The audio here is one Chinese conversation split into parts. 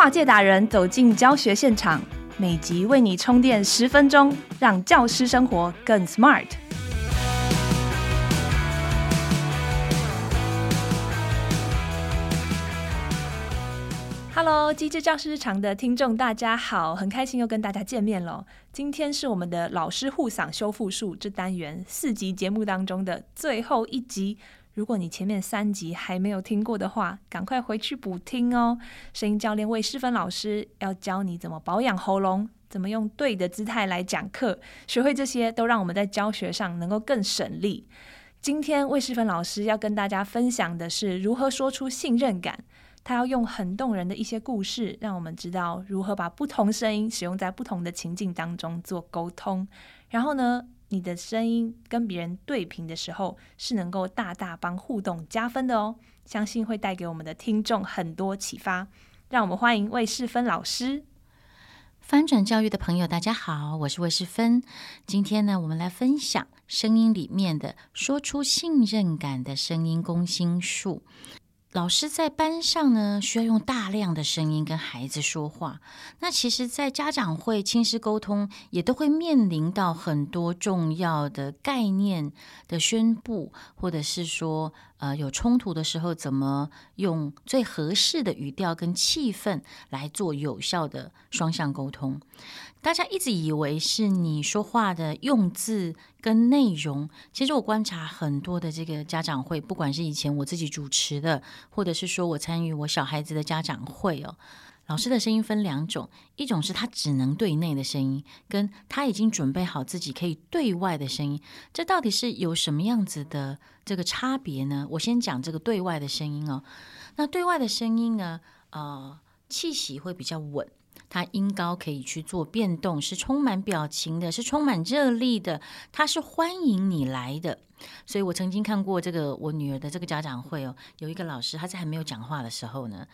跨界达人走进教学现场，每集为你充电十分钟，让教师生活更 smart。Hello，机智教师日常的听众，大家好，很开心又跟大家见面了。今天是我们的老师护嗓修复术这单元四集节目当中的最后一集。如果你前面三集还没有听过的话，赶快回去补听哦。声音教练魏诗芬老师要教你怎么保养喉咙，怎么用对的姿态来讲课，学会这些都让我们在教学上能够更省力。今天魏诗芬老师要跟大家分享的是如何说出信任感。他要用很动人的一些故事，让我们知道如何把不同声音使用在不同的情境当中做沟通。然后呢，你的声音跟别人对频的时候，是能够大大帮互动加分的哦。相信会带给我们的听众很多启发。让我们欢迎魏世芬老师。翻转教育的朋友，大家好，我是魏世芬。今天呢，我们来分享声音里面的说出信任感的声音攻心术。老师在班上呢，需要用大量的声音跟孩子说话。那其实，在家长会、亲师沟通，也都会面临到很多重要的概念的宣布，或者是说，呃，有冲突的时候，怎么用最合适的语调跟气氛来做有效的双向沟通。大家一直以为是你说话的用字跟内容，其实我观察很多的这个家长会，不管是以前我自己主持的，或者是说我参与我小孩子的家长会哦，老师的声音分两种，一种是他只能对内的声音，跟他已经准备好自己可以对外的声音，这到底是有什么样子的这个差别呢？我先讲这个对外的声音哦，那对外的声音呢，呃，气息会比较稳。它音高可以去做变动，是充满表情的，是充满热力的，它是欢迎你来的。所以我曾经看过这个我女儿的这个家长会哦，有一个老师他在还没有讲话的时候呢，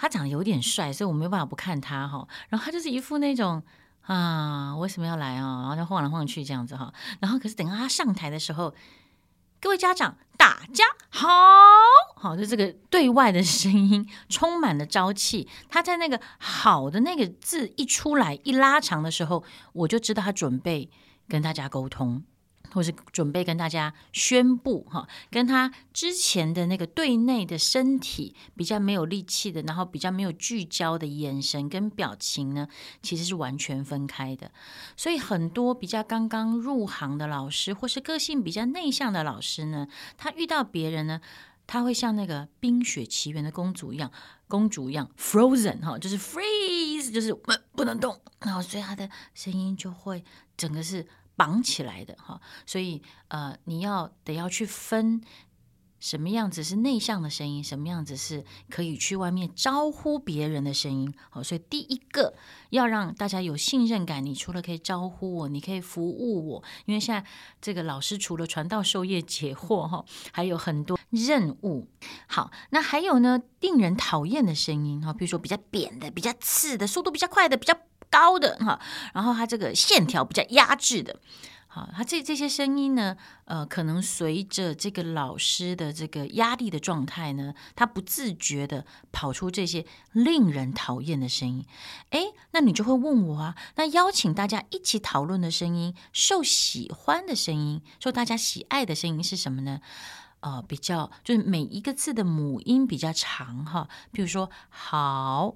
他长得有点帅，所以我没有办法不看他哈。然后他就是一副那种啊，为什么要来啊？然后就晃来晃去这样子哈。然后可是等到他上台的时候。各位家长，大家好，好，就这个对外的声音充满了朝气。他在那个“好”的那个字一出来，一拉长的时候，我就知道他准备跟大家沟通。或是准备跟大家宣布哈，跟他之前的那个对内的身体比较没有力气的，然后比较没有聚焦的眼神跟表情呢，其实是完全分开的。所以很多比较刚刚入行的老师，或是个性比较内向的老师呢，他遇到别人呢，他会像那个《冰雪奇缘》的公主一样，公主一样 frozen 哈，就是 freeze，就是不能动，然后所以他的声音就会整个是。绑起来的哈，所以呃，你要得要去分什么样子是内向的声音，什么样子是可以去外面招呼别人的声音。好，所以第一个要让大家有信任感，你除了可以招呼我，你可以服务我，因为现在这个老师除了传道授业解惑哈，还有很多任务。好，那还有呢，令人讨厌的声音哈，比如说比较扁的、比较刺的、速度比较快的、比较。高的哈，然后它这个线条比较压制的，好，它这这些声音呢，呃，可能随着这个老师的这个压力的状态呢，他不自觉的跑出这些令人讨厌的声音。诶，那你就会问我啊，那邀请大家一起讨论的声音，受喜欢的声音，受大家喜爱的声音是什么呢？呃，比较就是每一个字的母音比较长哈，比如说好，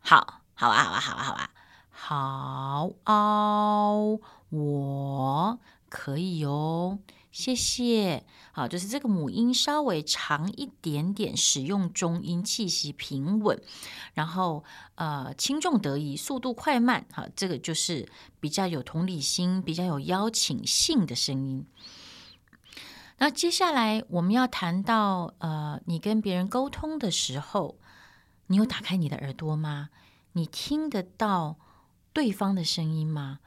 好，好啊，好啊，好啊，好啊。好哦，我可以哦，谢谢。好，就是这个母音稍微长一点点，使用中音，气息平稳，然后呃轻重得宜，速度快慢，好，这个就是比较有同理心、比较有邀请性的声音。那接下来我们要谈到呃，你跟别人沟通的时候，你有打开你的耳朵吗？你听得到对方的声音吗？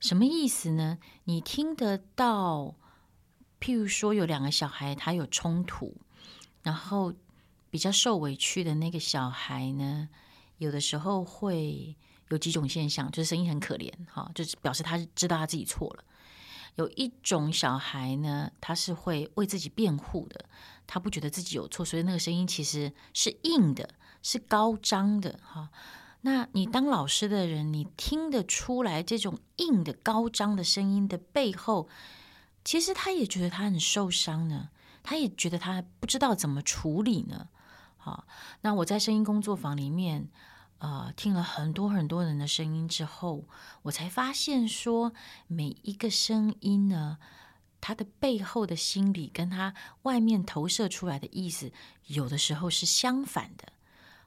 什么意思呢？你听得到，譬如说有两个小孩，他有冲突，然后比较受委屈的那个小孩呢，有的时候会有几种现象，就是声音很可怜，哈，就是表示他知道他自己错了。有一种小孩呢，他是会为自己辩护的，他不觉得自己有错，所以那个声音其实是硬的。是高张的哈。那你当老师的人，你听得出来这种硬的高张的声音的背后，其实他也觉得他很受伤呢，他也觉得他不知道怎么处理呢。好，那我在声音工作坊里面，呃，听了很多很多人的声音之后，我才发现说，每一个声音呢，他的背后的心理跟他外面投射出来的意思，有的时候是相反的。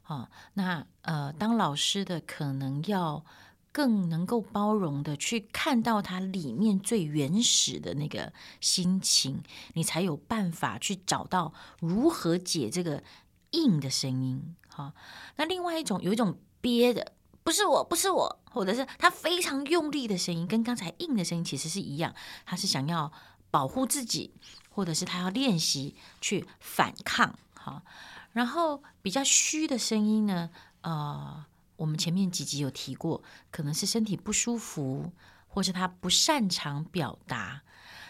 哦，那呃，当老师的可能要更能够包容的去看到他里面最原始的那个心情，你才有办法去找到如何解这个硬的声音。哈、那另外一种有一种憋的，不是我，不是我，或者是他非常用力的声音，跟刚才硬的声音其实是一样，他是想要保护自己，或者是他要练习去反抗。哈、然后比较虚的声音呢，呃，我们前面几集有提过，可能是身体不舒服，或是他不擅长表达。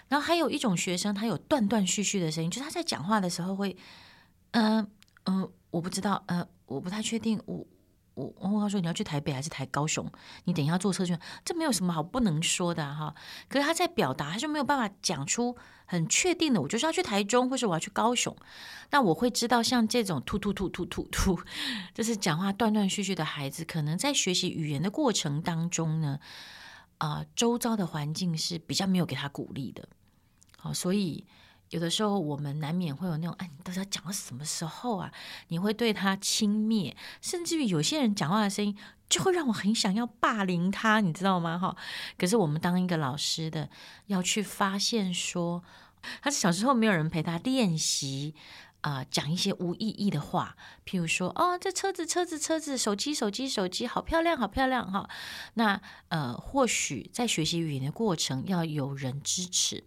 然后还有一种学生，他有断断续续的声音，就是他在讲话的时候会，嗯、嗯、我不知道，呃，我不太确定，我。我我跟他说，你要去台北还是台高雄？你等一下坐车去，这没有什么好不能说的哈。可是他在表达，他就没有办法讲出很确定的。我就是要去台中，或是我要去高雄。那我会知道，像这种突突突突突突，就是讲话断断续续的孩子，可能在学习语言的过程当中呢，啊、周遭的环境是比较没有给他鼓励的。好，所以。有的时候，我们难免会有那种，哎，你到底要讲到什么时候啊？你会对他轻蔑，甚至于有些人讲话的声音就会让我很想要霸凌他，你知道吗？哈，可是我们当一个老师的，要去发现说，他是小时候没有人陪他练习啊、呃，讲一些无意义的话，譬如说，哦，这车子，车子，车子，手机，手机，手机，好漂亮，好漂亮，哈。那呃，或许在学习语言的过程，要有人支持。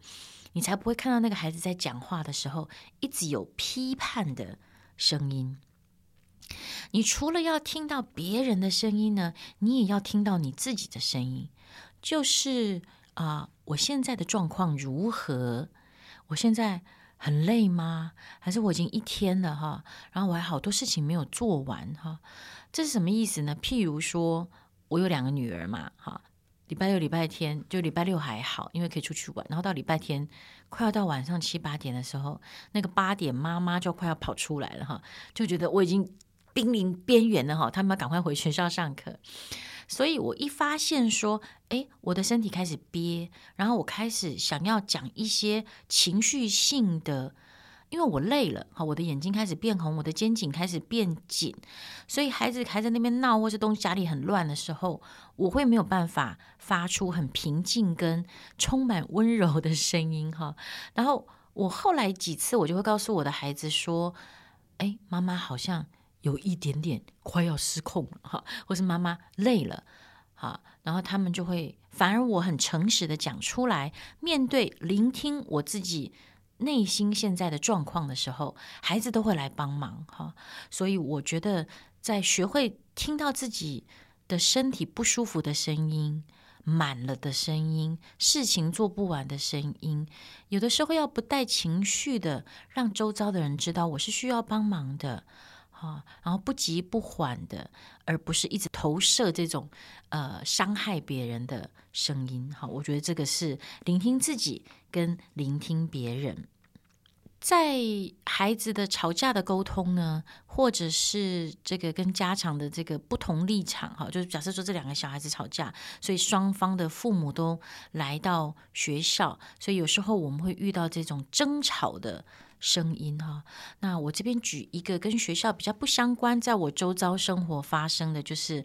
你才不会看到那个孩子在讲话的时候一直有批判的声音。你除了要听到别人的声音呢，你也要听到你自己的声音。就是啊、我现在的状况如何？我现在很累吗？还是我已经一天了哈？然后我还好多事情没有做完哈？这是什么意思呢？譬如说，我有两个女儿嘛，哈。礼拜六、礼拜天，就礼拜六还好，因为可以出去玩。然后到礼拜天，快要到晚上七八点的时候，那个八点妈妈就快要跑出来了哈，就觉得我已经濒临边缘了哈，他们要赶快回学校上课。所以我一发现说，哎，我的身体开始憋，然后我开始想要讲一些情绪性的。因为我累了，哈，我的眼睛开始变红，我的肩颈开始变紧，所以孩子还在那边闹，或是东西家里很乱的时候，我会没有办法发出很平静跟充满温柔的声音，哈。然后我后来几次，我就会告诉我的孩子说：“哎，妈妈好像有一点点快要失控了，哈，或是妈妈累了，哈。”然后他们就会，反而我很诚实的讲出来，面对聆听我自己。内心现在的状况的时候，孩子都会来帮忙哈，所以我觉得在学会听到自己的身体不舒服的声音、满了的声音、事情做不完的声音，有的时候要不带情绪的让周遭的人知道我是需要帮忙的哈，然后不急不缓的，而不是一直投射这种呃伤害别人的声音哈。我觉得这个是聆听自己跟聆听别人。在孩子的吵架的沟通呢，或者是这个跟家长的这个不同立场，哈，就是假设说这两个小孩子吵架，所以双方的父母都来到学校，所以有时候我们会遇到这种争吵的声音，哈。那我这边举一个跟学校比较不相关，在我周遭生活发生的就是，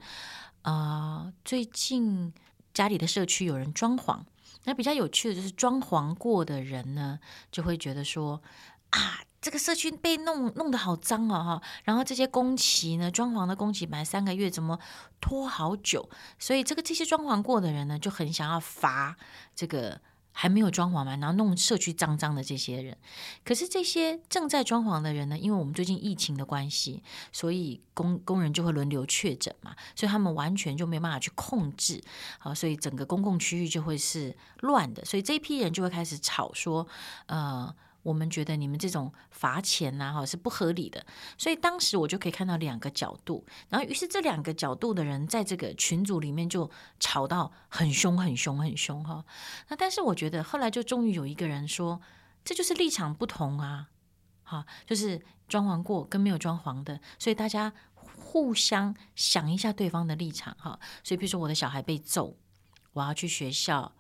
呃，最近家里的社区有人装潢。那比较有趣的就是装潢过的人呢，就会觉得说啊，这个社区被弄弄得好脏哦哈，然后这些工期呢，装潢的工期本来三个月，怎么拖好久？所以这个这些装潢过的人呢，就很想要罚这个。还没有装潢完，然后弄社区脏脏的这些人，可是这些正在装潢的人呢，因为我们最近疫情的关系，所以工工人就会轮流确诊嘛，所以他们完全就没有办法去控制，好，所以整个公共区域就会是乱的，所以这一批人就会开始吵说，呃，我们觉得你们这种罚钱呐哈是不合理的。所以当时我就可以看到两个角度，然后于是这两个角度的人在这个群组里面就吵到很凶、很凶、很凶哈。那但是我觉得后来就终于有一个人说，这就是立场不同啊，哈，就是装潢过跟没有装潢的，所以大家互相想一下对方的立场哈。所以比如说我的小孩被揍，我要去学校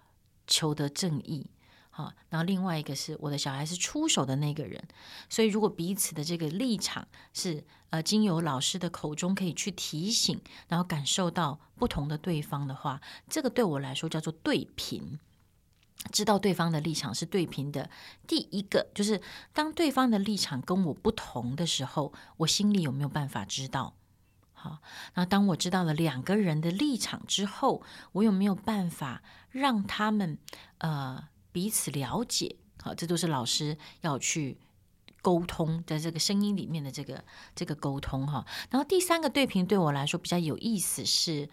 求得正义。好，然后另外一个是我的小孩是出手的那个人，所以如果彼此的这个立场是呃经由老师的口中可以去提醒，然后感受到不同的对方的话，这个对我来说叫做对平。知道对方的立场是对平的，第一个就是当对方的立场跟我不同的时候，我心里有没有办法知道？好，那当我知道了两个人的立场之后，我有没有办法让他们呃？彼此了解，好，这都是老师要去沟通，在这个声音里面的这个这个沟通哈。然后第三个对平对我来说比较有意思是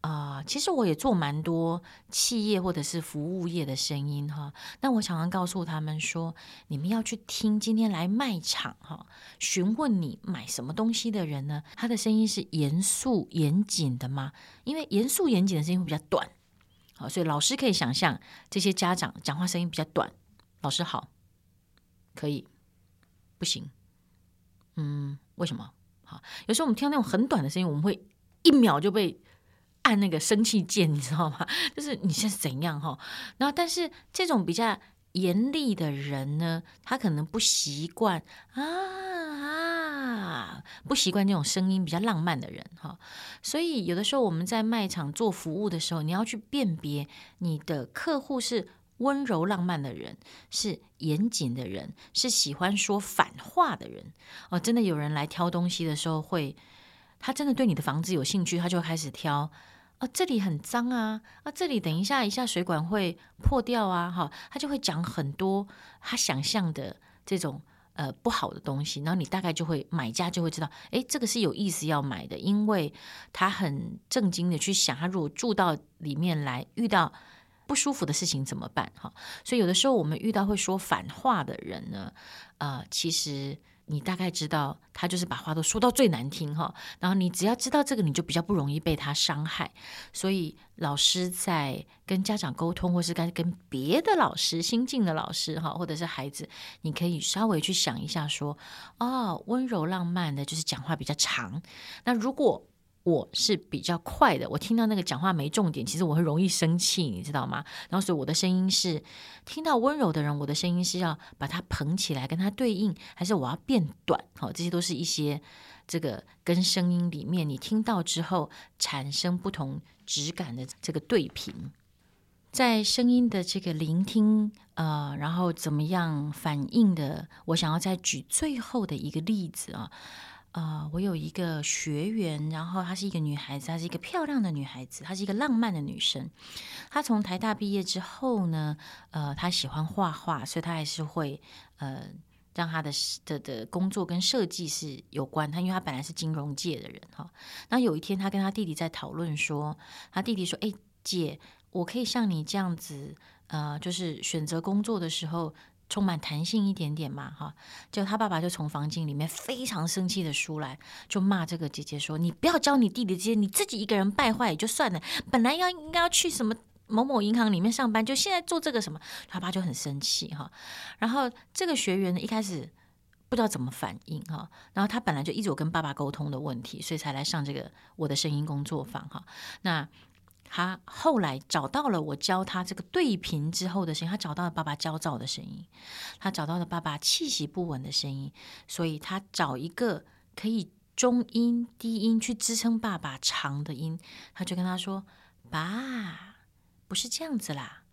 啊、其实我也做蛮多企业或者是服务业的声音哈。那我常常告诉他们说，你们要去听今天来卖场哈，询问你买什么东西的人呢，他的声音是严肃严谨的吗？因为严肃严谨的声音会比较短。所以老师可以想象，这些家长讲话声音比较短。老师好，可以，不行，嗯，为什么？好，有时候我们听到那种很短的声音，我们会一秒就被按那个生气键，你知道吗？就是你现在是怎样哈？然后，但是这种比较严厉的人呢，他可能不习惯啊啊。啊不习惯这种声音比较浪漫的人哈，所以有的时候我们在卖场做服务的时候，你要去辨别你的客户是温柔浪漫的人，是严谨的人，是喜欢说反话的人哦。真的有人来挑东西的时候会，会他真的对你的房子有兴趣，他就开始挑啊，这里很脏啊，啊，这里等一下一下水管会破掉啊，哈，他就会讲很多他想象的这种。呃，不好的东西，然后你大概就会买家就会知道，哎，这个是有意思要买的，因为他很正经的去想，他如果住到里面来，遇到不舒服的事情怎么办？哈，所以有的时候我们遇到会说反话的人呢，呃，其实。你大概知道，他就是把话都说到最难听哈，然后你只要知道这个，你就比较不容易被他伤害。所以老师在跟家长沟通，或是跟跟别的老师、新进的老师哈，或者是孩子，你可以稍微去想一下，说哦，温柔浪漫的，就是讲话比较长。那如果我是比较快的，我听到那个讲话没重点，其实我会容易生气，你知道吗？然后所以我的声音是听到温柔的人，我的声音是要把它捧起来跟他对应，还是我要变短？好，这些都是一些这个跟声音里面你听到之后产生不同质感的这个对频，在声音的这个聆听呃，然后怎么样反应的？我想要再举最后的一个例子。啊、呃，我有一个学员，然后她是一个女孩子，她是一个漂亮的女孩子，她是一个浪漫的女生。她从台大毕业之后呢，呃，她喜欢画画，所以她还是会呃让她的的的工作跟设计是有关。她因为她本来是金融界的人哈。那有一天，她跟她弟弟在讨论说，她弟弟说：“哎，姐，我可以像你这样子，呃，就是选择工作的时候。”充满弹性一点点嘛，哈，就他爸爸就从房间里面非常生气的出来，就骂这个姐姐说：“你不要教你弟弟这些，你自己一个人败坏也就算了，本来要应该要去什么某某银行里面上班，就现在做这个什么。”他爸就很生气哈。然后这个学员呢，一开始不知道怎么反应哈，然后他本来就一直有跟爸爸沟通的问题，所以才来上这个我的声音工作坊哈。那。他后来找到了我教他这个对频之后的声音，他找到了爸爸焦躁的声音，他找到了爸爸气息不稳的声音，所以他找一个可以中音低音去支撑爸爸长的音，他就跟他说：“爸，不是这样子啦，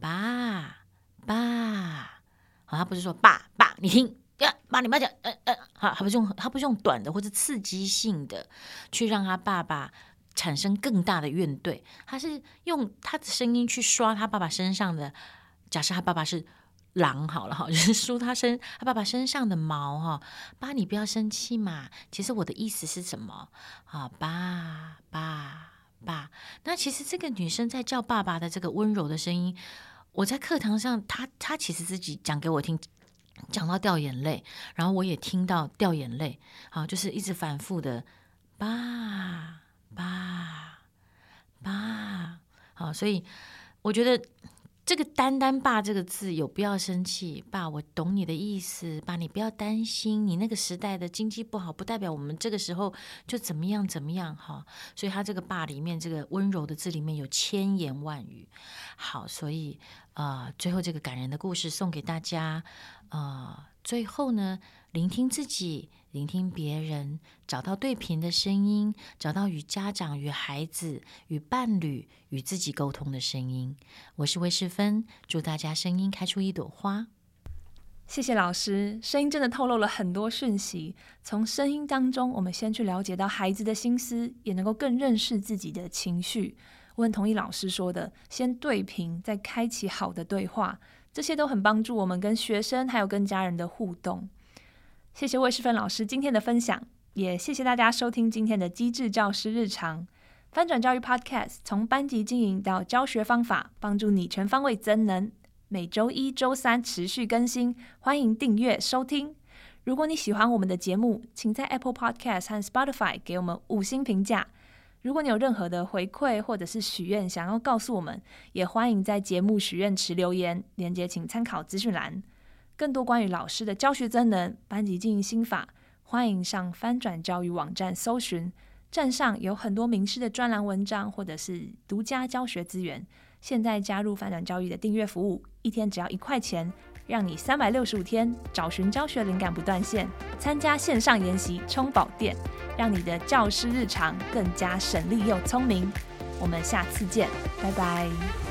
爸爸。”好，他不是说“爸爸，你听呀，爸你妈讲，呃呃，好，他不是用他不是用短的或者刺激性的去让他爸爸。产生更大的怨怼，他是用他的声音去刷他爸爸身上的。假设他爸爸是狼，好了哈，就是梳他身他爸爸身上的毛哈。爸，你不要生气嘛。其实我的意思是什么？啊，爸爸爸。那其实这个女生在叫爸爸的这个温柔的声音，我在课堂上，她她其实自己讲给我听。讲到掉眼泪，然后我也听到掉眼泪，好，就是一直反复的，爸爸爸，好，所以我觉得。这个单单“爸”这个字有不要生气，爸，我懂你的意思，爸，你不要担心，你那个时代的经济不好，不代表我们这个时候就怎么样怎么样哈。所以他这个“爸”里面这个温柔的字里面有千言万语。好，所以呃，最后这个感人的故事送给大家，呃，最后呢，聆听自己。聆听别人，找到对频的声音，找到与家长、与孩子、与伴侣、与自己沟通的声音。我是魏世芬，祝大家声音开出一朵花。谢谢老师，声音真的透露了很多讯息。从声音当中，我们先去了解到孩子的心思，也能够更认识自己的情绪。我很同意老师说的，先对频，再开启好的对话，这些都很帮助我们跟学生还有跟家人的互动。谢谢魏世芬老师今天的分享，也谢谢大家收听今天的机智教师日常翻转教育 Podcast，从班级经营到教学方法，帮助你全方位增能。每周一、周三持续更新，欢迎订阅收听。如果你喜欢我们的节目，请在 Apple Podcast 和 Spotify 给我们五星评价。如果你有任何的回馈或者是许愿想要告诉我们，也欢迎在节目许愿池留言，连接请参考资讯栏。更多关于老师的教学增能、班级经营心法，欢迎上翻转教育网站搜寻，站上有很多名师的专栏文章或者是独家教学资源。现在加入翻转教育的订阅服务，一天只要一块钱，让你三百六十五天找寻教学灵感不断线，参加线上研习充饱电，让你的教师日常更加省力又聪明。我们下次见，拜拜。